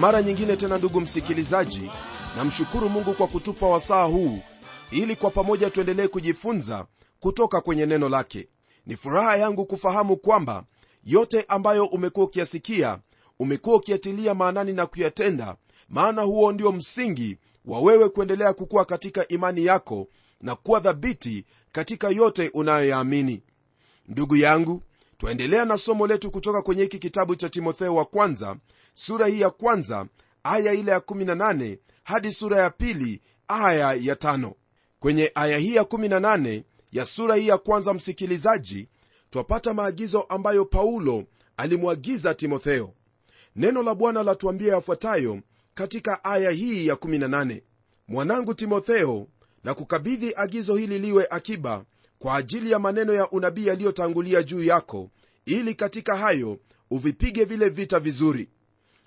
mara nyingine tena ndugu msikilizaji namshukuru mungu kwa kutupa wasaa huu ili kwa pamoja tuendelee kujifunza kutoka kwenye neno lake. Ni furaha yangu kufahamu kwamba yote ambayo umekuwa ukiyasikia umekuwa ukiyatilia maanani na kuyatenda maana huo ndio msingi wa wewe kuendelea kukuwa katika imani yako na kuwa dhabiti katika yote unayoyaamini. Ndugu yangu twaendelea na somo letu kutoka kwenye hiki kitabu cha timotheo wa kwanza sura hii ya kwanza aya ile ya 18 hadi sura ya pili aya ya tano. Kwenye aya hii ya 18 ya sura hii ya kwanza msikilizaji twapata maagizo ambayo paulo alimwagiza timotheo. Neno la bwana latuambia yafuatayo katika aya hii ya 18 mwanangu timotheo na kukabidhi agizo hili liwe akiba kwa ajili ya maneno ya unabii yaliyotangulia juu yako ili katika hayo uvipige vile vita vizuri.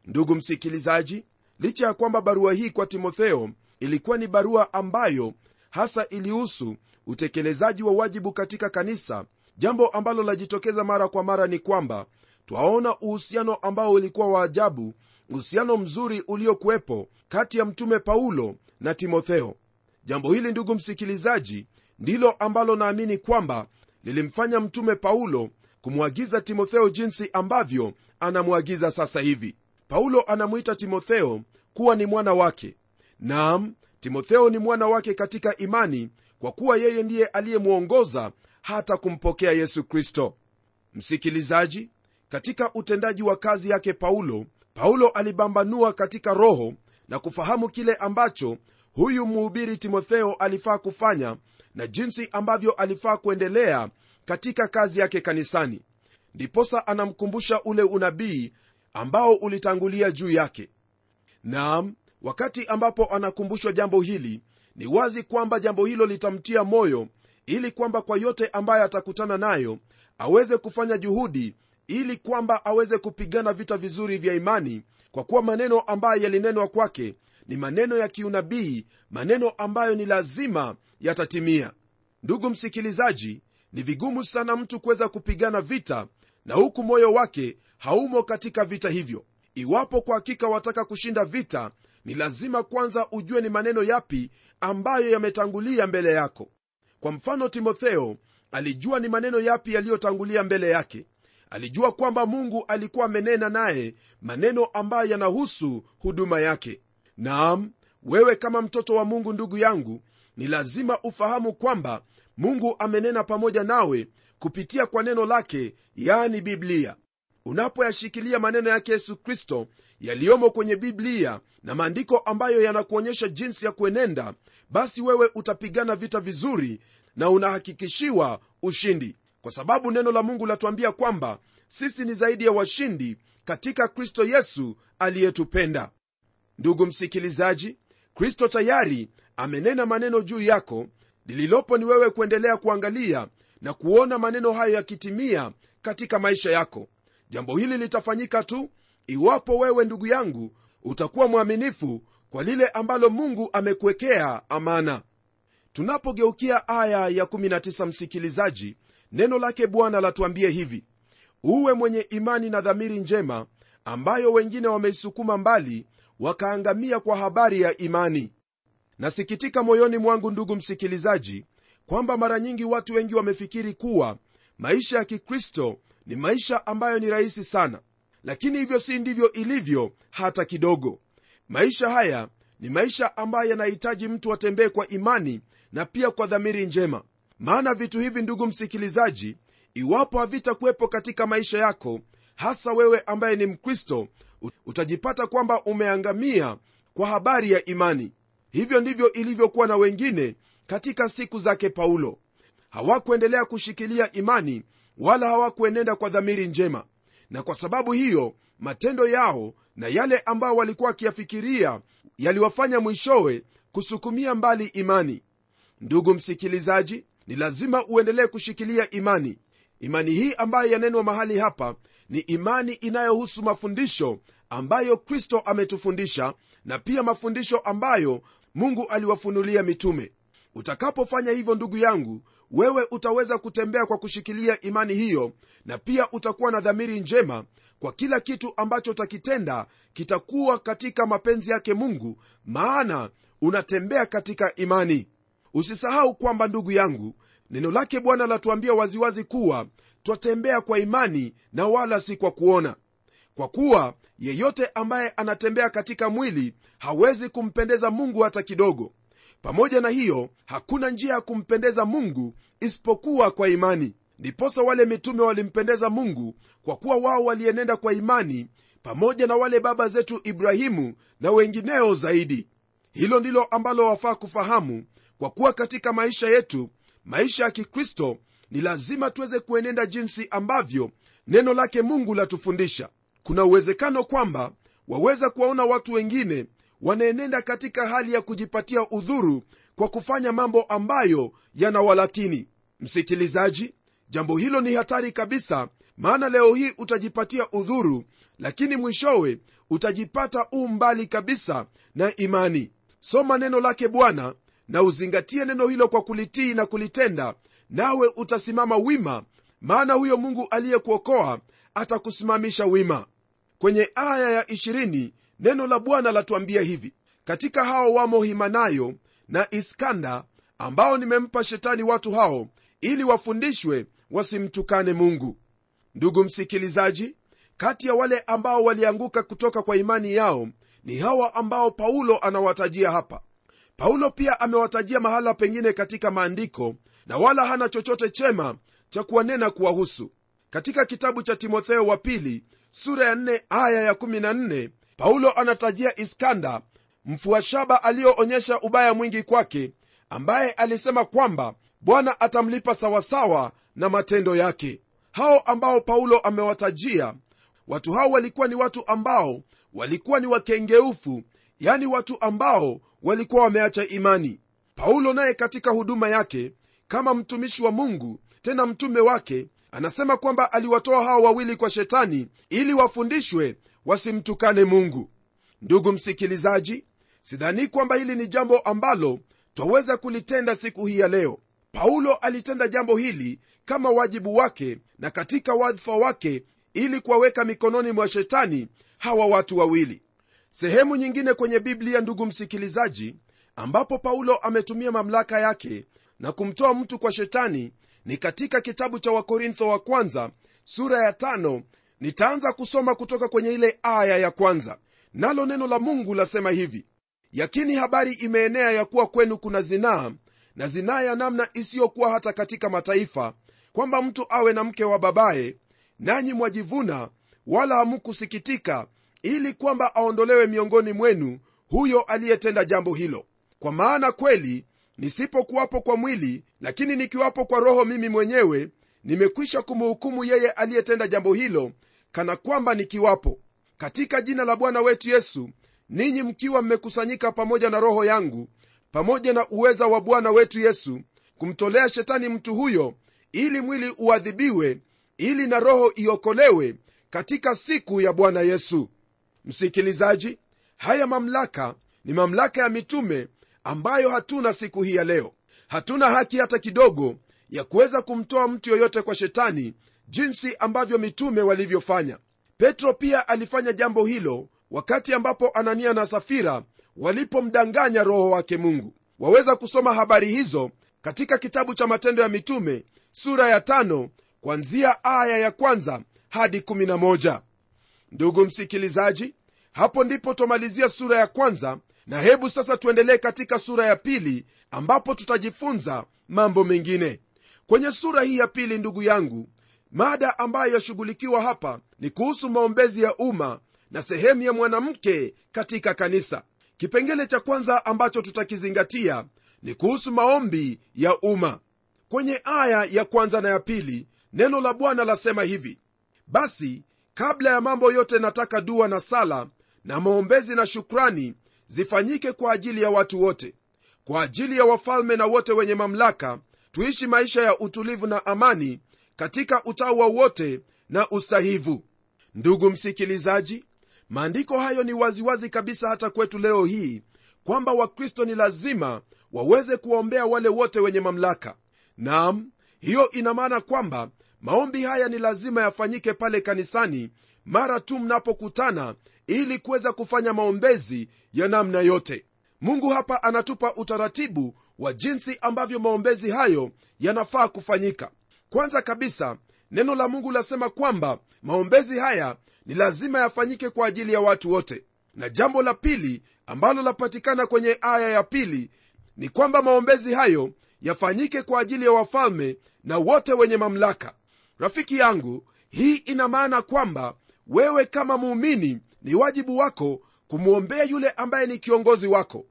Ndugu msikilizaji licha ya kwamba barua hii kwa timotheo ilikuwa ni barua ambayo hasa ilihusu utekelezaji wa wajibu katika kanisa jambo ambalo lajitokeza mara kwa mara ni kwamba twaona uhusiano ambao ulikuwa wa ajabu uhusiano mzuri uliokuwepo kati ya mtume paulo na timotheo. Jambo hili ndugu msikilizaji ndilo ambalo naamini kwamba lilimfanya mtume paulo kumwagiza timotheo jinsi ambavyo anamwagiza sasa hivi. Paulo anamwita timotheo kuwa ni mwana wake. Naam timotheo ni mwana wake katika imani kwa kuwa yeye ndiye aliyemwongoza hata kumpokea yesu kristo. Msikilizaji katika utendaji wa kazi yake paulo paulo alibambanua katika roho na kufahamu kile ambacho huyu mhubiri timotheo alifaa kufanya na jinsi ambavyo alifaa kuendelea katika kazi yake kanisani. Ndiposa anamkumbusha ule unabii ambao ulitangulia juu yake. Naam wakati ambapo anakumbushwa jambo hili ni wazi kwamba jambo hilo litamtia moyo ili kwamba kwa yote ambayo atakutana nayo aweze kufanya juhudi ili kwamba aweze kupigana vita vizuri vya imani kwa kuwa maneno ambayo yalinenwa kwake ni maneno ya kiunabii maneno ambayo ni lazima yatatimia. Ndugu msikilizaji ni vigumu sana mtu kuweza kupigana vita na huku moyo wake haumo katika vita hivyo. Iwapo kwa hakika wataka kushinda vita ni lazima kwanza ujue ni maneno yapi ambayo yametangulia mbele yako. Kwa mfano timotheo alijua ni maneno yapi yaliyotangulia mbele yake. Alijua kwamba mungu alikuwa amenena naye maneno ambayo yanahusu huduma yake. Naam wewe kama mtoto wa mungu ndugu yangu ni lazima ufahamu kwamba mungu amenena pamoja nawe kupitia kwa neno lake yani biblia. Unapoyashikilia maneno yake yesu kristo yaliyomo kwenye biblia na maandiko ambayo yanakuonyesha jinsi ya kuenenda basi wewe utapigana vita vizuri na unahakikishiwa ushindi. Kwa sababu neno la mungu latuambia kwamba sisi ni zaidi ya washindi katika kristo yesu aliyetupenda. Ndugu msikilizaji kristo tayari amenena maneno juu yako lililopo ni wewe kuendelea kuangalia na kuona maneno hayo yakitimia katika maisha yako. Jambo hili litafanyika tu iwapo wewe ndugu yangu utakuwa mwaminifu kwa lile ambalo mungu amekuwekea amana. Tunapogeukia aya ya 19 msikilizaji neno lake bwana latuambie hivi uwe mwenye imani na dhamiri njema ambayo wengine wameisukuma mbali wakaangamia kwa habari ya imani nasikitika moyoni mwangu ndugu msikilizaji kwamba mara nyingi watu wengi wamefikiri kuwa maisha ya kikristo ni maisha ambayo ni rahisi sana. Lakini hivyo si ndivyo ilivyo hata kidogo. Maisha haya ni maisha ambayo yanahitaji mtu atembee kwa imani na pia kwa dhamiri njema. Maana vitu hivi ndugu msikilizaji iwapo havitakuwepo katika maisha yako hasa wewe ambaye ni mkristo utajipata kwamba umeangamia kwa habari ya imani hivyo ndivyo ilivyokuwa na wengine katika siku zake paulo. Hawakuendelea kushikilia imani wala hawakuenenda kwa dhamiri njema. Na kwa sababu hiyo matendo yao na yale ambao walikuwa wakiyafikiria yaliwafanya mwishowe kusukumia mbali imani. Ndugu msikilizaji ni lazima uendelee kushikilia imani. Imani hii ambayo yanenwa mahali hapa ni imani inayohusu mafundisho ambayo kristo ametufundisha na pia mafundisho ambayo mungu aliwafunulia mitume. Utakapofanya hivyo ndugu yangu wewe utaweza kutembea kwa kushikilia imani hiyo na pia utakuwa na dhamiri njema kwa kila kitu ambacho utakitenda kitakuwa katika mapenzi yake mungu maana unatembea katika imani. Usisahau kwamba ndugu yangu neno lake bwana latuambia waziwazi kuwa twatembea kwa imani na wala si kwa kuona. Kwa kuwa yeyote ambaye anatembea katika mwili hawezi kumpendeza mungu hata kidogo. Pamoja na hiyo hakuna njia ya kumpendeza mungu isipokuwa kwa imani. Ndiposa wale mitume walimpendeza mungu kwa kuwa wao walienenda kwa imani pamoja na wale baba zetu ibrahimu na wengineo zaidi. Hilo ndilo ambalo wafaa kufahamu kwa kuwa katika maisha yetu maisha ya kikristo ni lazima tuweze kuenenda jinsi ambavyo neno lake mungu latufundisha. Kuna uwezekano kwamba waweza kuwaona watu wengine wanaenenda katika hali ya kujipatia udhuru kwa kufanya mambo ambayo yanawalakini msikilizaji jambo hilo ni hatari kabisa maana leo hii utajipatia udhuru lakini mwishowe utajipata u mbali kabisa na imani. Soma neno lake bwana na uzingatie neno hilo kwa kulitii na kulitenda nawe utasimama wima maana huyo mungu aliyekuokoa atakusimamisha wima. Kwenye aya ya 20 neno la bwana latuambia hivi katika hao wamo himanayo na iskanda ambao nimempa shetani watu hao ili wafundishwe wasimtukane mungu. Ndugu msikilizaji kati ya wale ambao walianguka kutoka kwa imani yao ni hawa ambao paulo anawatajia hapa. Paulo pia amewatajia mahala pengine katika maandiko na wala hana chochote chema cha kuwanena kuwahusu. Katika kitabu cha timotheo wa pili sura ya 4 aya ya 14 paulo anatajia iskanda mfua shaba aliyoonyesha ubaya mwingi kwake ambaye alisema kwamba bwana atamlipa sawasawa na matendo yake. Hao ambao paulo amewatajia watu hao walikuwa ni watu ambao walikuwa ni wakengeufu yani watu ambao walikuwa wameacha imani. Paulo naye katika huduma yake kama mtumishi wa mungu tena mtume wake anasema kwamba aliwatoa hao wawili kwa shetani ili wafundishwe wasimtukane mungu. Ndugu msikilizaji sidhani kwamba hili ni jambo ambalo twaweza kulitenda siku hii ya leo. Paulo alitenda jambo hili kama wajibu wake na katika wadhifa wake ili kuwaweka mikononi mwa shetani hawa watu wawili. Sehemu nyingine kwenye biblia ndugu msikilizaji ambapo paulo ametumia mamlaka yake na kumtoa mtu kwa shetani ni katika kitabu cha wakorintho wa kwanza sura ya tano nitaanza kusoma kutoka kwenye ile aya ya kwanza. Nalo neno la mungu lasema hivi yakini habari imeenea ya kuwa kwenu kuna zinaa na zinaa ya namna isiyokuwa hata katika mataifa kwamba mtu awe na mke wa babaye nanyi mwajivuna wala hamukusikitika ili kwamba aondolewe miongoni mwenu huyo aliyetenda jambo hilo. Kwa maana kweli nisipokuwapo kwa mwili lakini nikiwapo kwa roho mimi mwenyewe nimekwisha kumhukumu yeye aliyetenda jambo hilo kana kwamba nikiwapo katika jina la bwana wetu yesu ninyi mkiwa mmekusanyika pamoja na roho yangu pamoja na uweza wa bwana wetu yesu kumtolea shetani mtu huyo ili mwili uadhibiwe ili na roho iokolewe katika siku ya bwana yesu. Msikilizaji haya mamlaka ni mamlaka ya mitume ambayo hatuna siku hii ya leo. Hatuna haki hata kidogo ya kuweza kumtoa mtu yoyote kwa shetani jinsi ambavyo mitume walivyofanya. Petro pia alifanya jambo hilo wakati ambapo anania na safira walipomdanganya roho wake mungu. Waweza kusoma habari hizo katika kitabu cha matendo ya mitume sura ya tano kwanzia aya ya kwanza hadi 11 ndugu msikilizaji hapo ndipo twamalizia sura ya kwanza na hebu sasa tuendelee katika sura ya pili ambapo tutajifunza mambo mengine. Kwenye sura hii ya pili ndugu yangu mada ambayo yashughulikiwa hapa ni kuhusu maombezi ya umma na sehemu ya mwanamke katika kanisa. Kipengele cha kwanza ambacho tutakizingatia ni kuhusu maombi ya umma. Kwenye aya ya kwanza na ya pili neno la bwana lasema hivi basi kabla ya mambo yote nataka dua na sala na maombezi na shukrani zifanyike kwa ajili ya watu wote. Kwa ajili ya wafalme na wote wenye mamlaka tuishi maisha ya utulivu na amani katika utawa wote na ustahivu. Ndugu msikilizaji maandiko hayo ni waziwazi wazi kabisa hata kwetu leo hii kwamba wakristo ni lazima waweze kuwaombea wale wote wenye mamlaka. Nam hiyo ina maana kwamba maombi haya ni lazima yafanyike pale kanisani mara tu mnapokutana ili kuweza kufanya maombezi ya namna yote. Mungu hapa anatupa utaratibu wa jinsi ambavyo maombezi hayo yanafaa kufanyika kwanza kabisa neno la mungu lasema kwamba maombezi haya ni lazima yafanyike kwa ajili ya watu wote. Na jambo la pili ambalo lapatikana kwenye aya ya pili ni kwamba maombezi hayo yafanyike kwa ajili ya wafalme na wote wenye mamlaka. Rafiki yangu hii ina maana kwamba wewe kama muumini ni wajibu wako kumwombea yule ambaye ni kiongozi wako.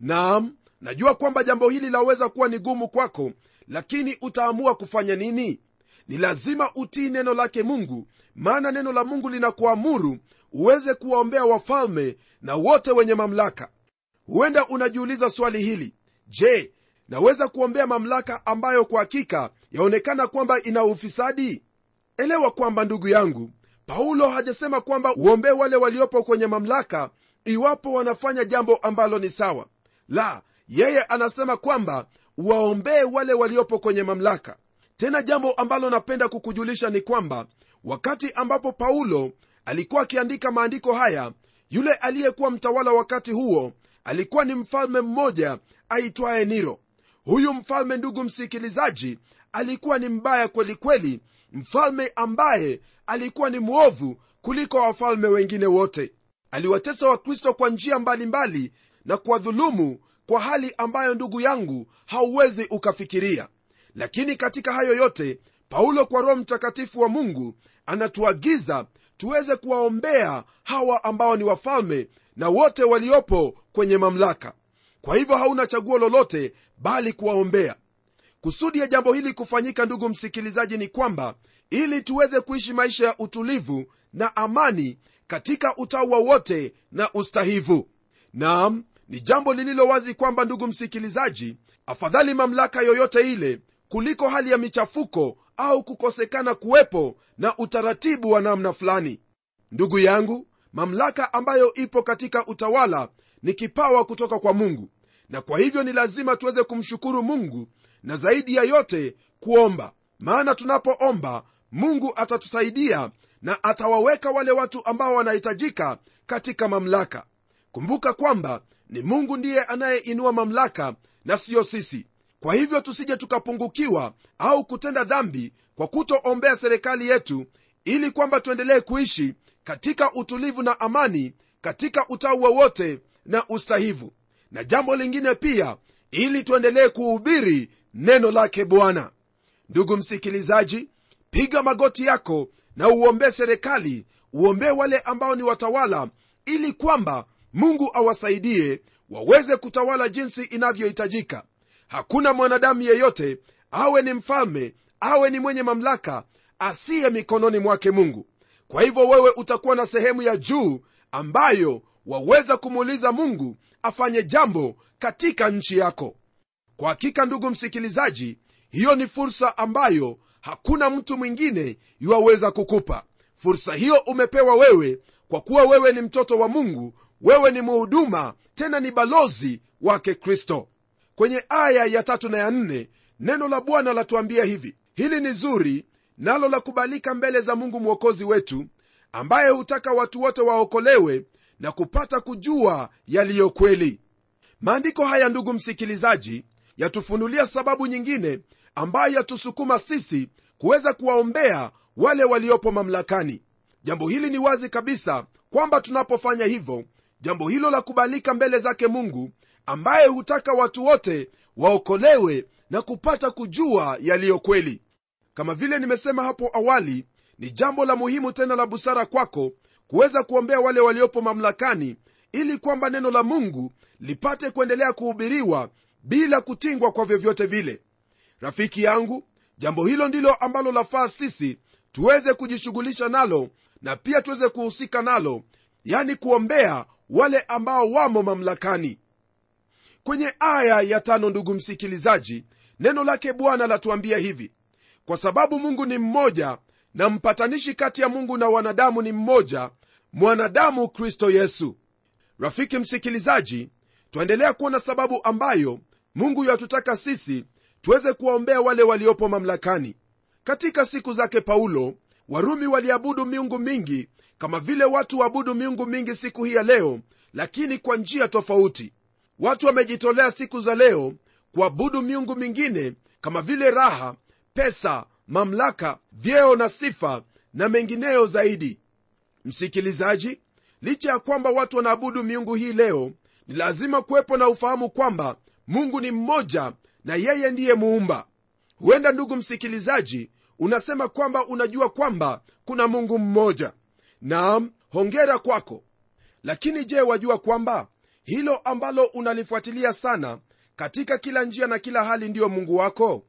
Naam najua kwamba jambo hili laweza kuwa ni gumu kwako lakini utaamua kufanya nini? Ni lazima utii neno lake mungu maana neno la mungu linakuamuru uweze kuwaombea wafalme na wote wenye mamlaka. Huenda unajiuliza swali hili. Je naweza kuombea mamlaka ambayo kwa hakika yaonekana kwamba ina ufisadi? Elewa kwamba ndugu yangu paulo hajasema kwamba uombee wale waliopo kwenye mamlaka iwapo wanafanya jambo ambalo ni sawa. La yeye anasema kwamba uwaombee wale waliopo kwenye mamlaka. Tena jambo ambalo napenda kukujulisha ni kwamba wakati ambapo paulo alikuwa akiandika maandiko haya yule aliyekuwa mtawala wakati huo alikuwa ni mfalme mmoja aitwaye niro huyu mfalme ndugu msikilizaji alikuwa ni mbaya kwelikweli kweli, mfalme ambaye alikuwa ni mwovu kuliko wafalme wengine wote. Aliwatesa wakristo kwa njia mbalimbali mbali, na kuwadhulumu kwa hali ambayo ndugu yangu hauwezi ukafikiria. Lakini katika hayo yote paulo kwa roho mtakatifu wa mungu anatuagiza tuweze kuwaombea hawa ambao ni wafalme na wote waliopo kwenye mamlaka. Kwa hivyo hauna chaguo lolote bali kuwaombea. Kusudi ya jambo hili kufanyika ndugu msikilizaji ni kwamba ili tuweze kuishi maisha ya utulivu na amani katika utawa wote na ustahivu. Naam ni jambo lililo wazi kwamba ndugu msikilizaji afadhali mamlaka yoyote ile kuliko hali ya michafuko au kukosekana kuwepo na utaratibu wa namna fulani. Ndugu yangu mamlaka ambayo ipo katika utawala ni kipawa kutoka kwa mungu na kwa hivyo ni lazima tuweze kumshukuru mungu na zaidi ya yote kuomba. Maana tunapoomba mungu atatusaidia na atawaweka wale watu ambao wanahitajika katika mamlaka. Kumbuka kwamba ni mungu ndiye anayeinua mamlaka na siyo sisi. Kwa hivyo tusije tukapungukiwa au kutenda dhambi kwa kutoombea serikali yetu ili kwamba tuendelee kuishi katika utulivu na amani katika utau wowote na ustahivu. Na jambo lingine pia ili tuendelee kuhubiri neno lake bwana. Ndugu msikilizaji piga magoti yako na uombee serikali uombee wale ambao ni watawala ili kwamba mungu awasaidie waweze kutawala jinsi inavyohitajika. Hakuna mwanadamu yeyote awe ni mfalme awe ni mwenye mamlaka asiye mikononi mwake mungu. Kwa hivyo wewe utakuwa na sehemu ya juu ambayo waweza kumuuliza mungu afanye jambo katika nchi yako. Kwa hakika ndugu msikilizaji hiyo ni fursa ambayo hakuna mtu mwingine yuwaweza kukupa. Fursa hiyo umepewa wewe kwa kuwa wewe ni mtoto wa mungu wewe ni muhuduma tena ni balozi wake kristo. Kwenye aya ya tatu na ya nne neno la bwana latuambia hivi hili ni zuri nalo la kubalika mbele za mungu mwokozi wetu ambaye hutaka watu wote waokolewe na kupata kujua yaliyo kweli. Maandiko haya ndugu msikilizaji yatufunulia sababu nyingine ambayo yatusukuma sisi kuweza kuwaombea wale waliopo mamlakani. Jambo hili ni wazi kabisa kwamba tunapofanya hivyo jambo hilo la kubalika mbele zake mungu ambaye hutaka watu wote waokolewe na kupata kujua yaliyo kweli. Kama vile nimesema hapo awali ni jambo la muhimu tena la busara kwako kuweza kuombea wale waliopo mamlakani ili kwamba neno la mungu lipate kuendelea kuhubiriwa bila kutingwa kwa vyovyote vile. Rafiki yangu jambo hilo ndilo ambalo lafaa sisi tuweze kujishughulisha nalo na pia tuweze kuhusika nalo yani kuombea wale ambao wamo mamlakani. Kwenye aya ya tano ndugu msikilizaji neno lake bwana latuambia hivi. Kwa sababu mungu ni mmoja na mpatanishi kati ya mungu na wanadamu ni mmoja mwanadamu kristo yesu. Rafiki msikilizaji twaendelea kuona sababu ambayo mungu yatutaka sisi tuweze kuwaombea wale waliopo mamlakani. Katika siku zake paulo warumi waliabudu miungu mingi kama vile watu waabudu miungu mingi siku hii ya leo lakini kwa njia tofauti. Watu wamejitolea siku za leo kuabudu miungu mingine kama vile raha pesa mamlaka vyeo na sifa na mengineyo zaidi. Msikilizaji licha ya kwamba watu wanaabudu miungu hii leo ni lazima kuwepo na ufahamu kwamba mungu ni mmoja na yeye ndiye muumba. Huenda ndugu msikilizaji unasema kwamba unajua kwamba kuna mungu mmoja naam hongera kwako. Lakini je wajua kwamba hilo ambalo unalifuatilia sana katika kila njia na kila hali ndiyo mungu wako?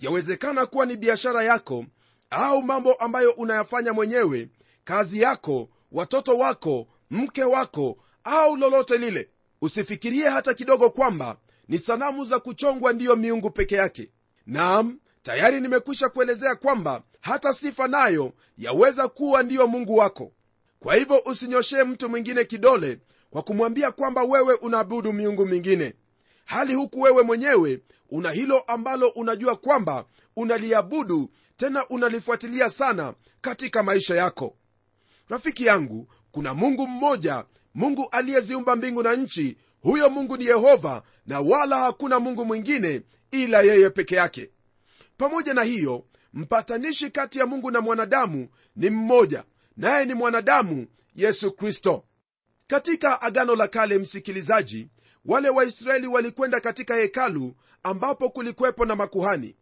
Yawezekana kuwa ni biashara yako au mambo ambayo unayafanya mwenyewe kazi yako watoto wako mke wako au lolote lile. Usifikirie hata kidogo kwamba ni sanamu za kuchongwa ndiyo miungu peke yake. Naam tayari nimekwisha kuelezea kwamba hata sifa nayo yaweza kuwa ndiyo mungu wako. Kwa hivyo usinyoshee mtu mwingine kidole kwa kumwambia kwamba wewe unaabudu miungu mingine. Hali huku wewe mwenyewe una hilo ambalo unajua kwamba unaliabudu tena unalifuatilia sana katika maisha yako. Rafiki yangu kuna mungu mmoja mungu aliyeziumba mbingu na nchi. Huyo mungu ni yehova na wala hakuna mungu mwingine ila yeye peke yake. Pamoja na hiyo mpatanishi kati ya mungu na mwanadamu ni mmoja naye ni mwanadamu yesu kristo. Katika agano la kale msikilizaji wale waisraeli walikwenda katika hekalu ambapo kulikuwepo na makuhani.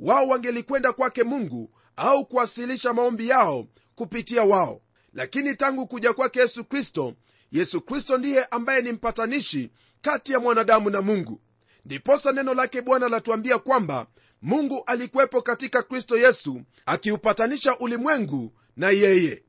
Wao wangelikwenda kwake mungu au kuwasilisha maombi yao kupitia wao. Lakini tangu kuja kwake yesu kristo yesu kristo ndiye ambaye ni mpatanishi kati ya mwanadamu na mungu. Ndiposa neno lake bwana latuambia kwamba mungu alikuwepo katika kristo yesu akiupatanisha ulimwengu na yeye.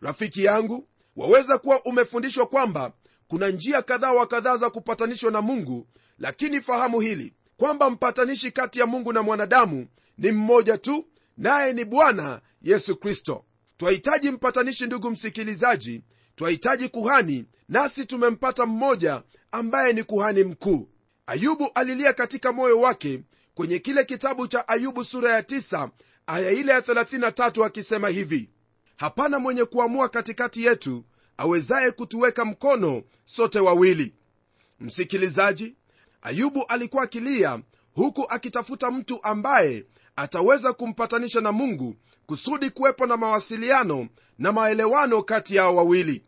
Rafiki yangu waweza kuwa umefundishwa kwamba kuna njia kadhaa wa kadhaa za kupatanishwa na mungu lakini fahamu hili kwamba mpatanishi kati ya mungu na mwanadamu ni mmoja tu naye ni bwana yesu kristo. Twahitaji mpatanishi ndugu msikilizaji twahitaji kuhani nasi tumempata mmoja ambaye ni kuhani mkuu. Ayubu alilia katika moyo wake kwenye kile kitabu cha ayubu sura ya 9 aya ile ya 33 akisema hivi hapana mwenye kuamua katikati yetu awezaye kutuweka mkono sote wawili. Msikilizaji ayubu alikuwa akilia huku akitafuta mtu ambaye ataweza kumpatanisha na mungu kusudi kuwepo na mawasiliano na maelewano kati yao wawili.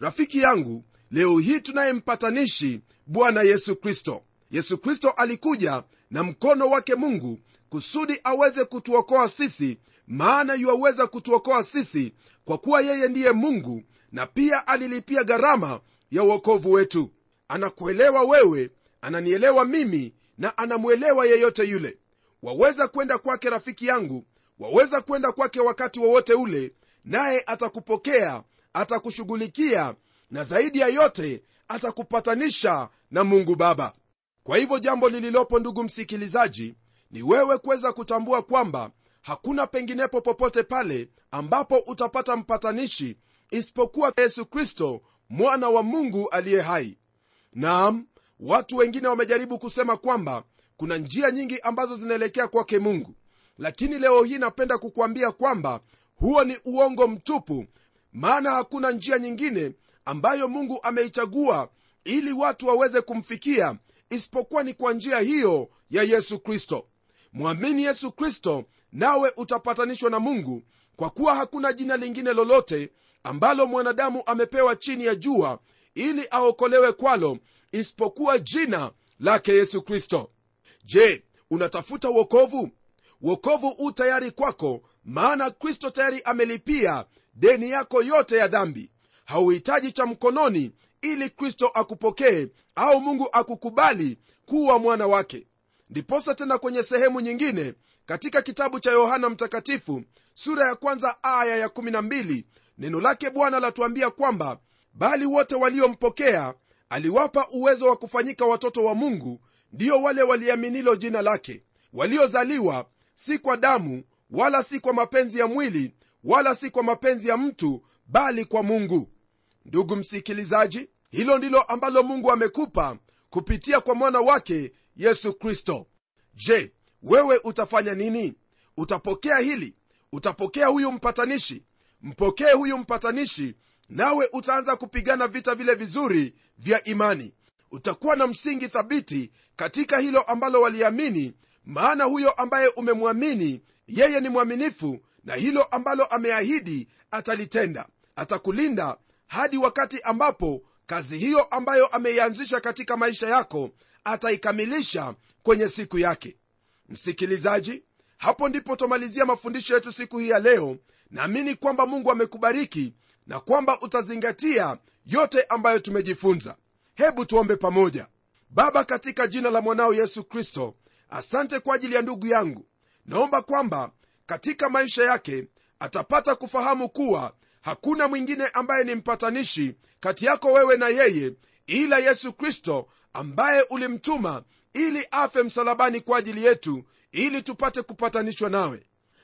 Rafiki yangu leo hii tunaye mpatanishi bwana yesu kristo. Yesu kristo alikuja na mkono wake mungu kusudi aweze kutuokoa sisi maana yuwaweza kutuokoa sisi kwa kuwa yeye ndiye mungu na pia alilipia gharama ya uokovu wetu. Anakuelewa wewe ananielewa mimi na anamwelewa yeyote yule. Waweza kwenda kwake rafiki yangu waweza kwenda kwake wakati wowote ule naye atakupokea atakushughulikia na zaidi ya yote atakupatanisha na mungu baba kwa hivyo jambo lililopo ndugu msikilizaji ni wewe kuweza kutambua kwamba hakuna penginepo popote pale ambapo utapata mpatanishi isipokuwa yesu kristo mwana wa mungu aliye hai. Naam watu wengine wamejaribu kusema kwamba kuna njia nyingi ambazo zinaelekea kwake mungu. Lakini leo hii napenda kukwambia kwamba huo ni uongo mtupu maana hakuna njia nyingine ambayo mungu ameichagua ili watu waweze kumfikia isipokuwa ni kwa njia hiyo ya yesu kristo. Mwamini yesu kristo nawe utapatanishwa na mungu kwa kuwa hakuna jina lingine lolote ambalo mwanadamu amepewa chini ya jua ili aokolewe kwalo isipokuwa jina lake yesu kristo. Je unatafuta wokovu? Wokovu u tayari kwako maana kristo tayari amelipia deni yako yote ya dhambi. Hauhitaji cha mkononi ili kristo akupokee au mungu akukubali kuwa mwana wake. Ndiposa tena kwenye sehemu nyingine katika kitabu cha yohana mtakatifu sura ya kwanza aya ya12 neno lake bwana latuambia kwamba bali wote waliompokea aliwapa uwezo wa kufanyika watoto wa mungu ndiyo wale waliaminilo jina lake. Waliozaliwa si kwa damu wala si kwa mapenzi ya mwili wala si kwa mapenzi ya mtu bali kwa mungu ndugu msikilizaji hilo ndilo ambalo mungu amekupa kupitia kwa mwana wake yesu kristo. Je wewe utafanya nini? Utapokea hili? Utapokea huyu mpatanishi? Mpokee huyu mpatanishi nawe utaanza kupigana vita vile vizuri vya imani. Utakuwa na msingi thabiti katika hilo ambalo waliamini maana huyo ambaye umemwamini yeye ni mwaminifu na hilo ambalo ameahidi atalitenda. Atakulinda hadi wakati ambapo kazi hiyo ambayo ameianzisha katika maisha yako ataikamilisha kwenye siku yake. Msikilizaji hapo ndipo twamalizia mafundisho yetu siku hii ya leo. Naamini kwamba mungu amekubariki na kwamba utazingatia yote ambayo tumejifunza. Hebu tuombe pamoja. Baba katika jina la mwanao yesu kristo asante kwa ajili ya ndugu yangu. Naomba kwamba katika maisha yake atapata kufahamu kuwa hakuna mwingine ambaye ni mpatanishi kati yako wewe na yeye ila yesu kristo ambaye ulimtuma ili afe msalabani kwa ajili yetu ili tupate kupatanishwa nawe.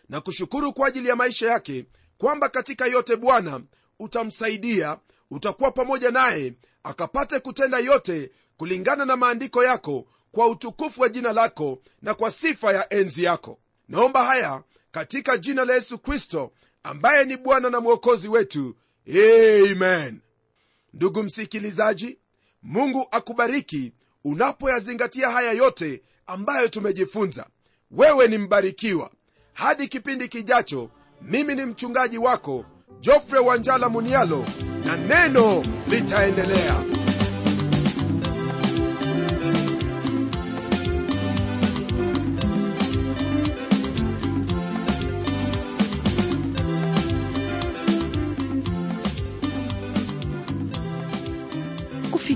Na kushukuru kwa ajili ya maisha yake kwamba katika yote bwana utamsaidia utakuwa pamoja naye akapate kutenda yote kulingana na maandiko yako kwa utukufu wa jina lako na kwa sifa ya enzi yako. Naomba haya katika jina la yesu kristo ambaye ni bwana na mwokozi wetu. Amen. Ndugu msikilizaji mungu akubariki unapoyazingatia haya yote ambayo tumejifunza. Wewe ni mbarikiwa. Hadi kipindi kijacho mimi ni mchungaji wako jofre wanjala munialo na neno litaendelea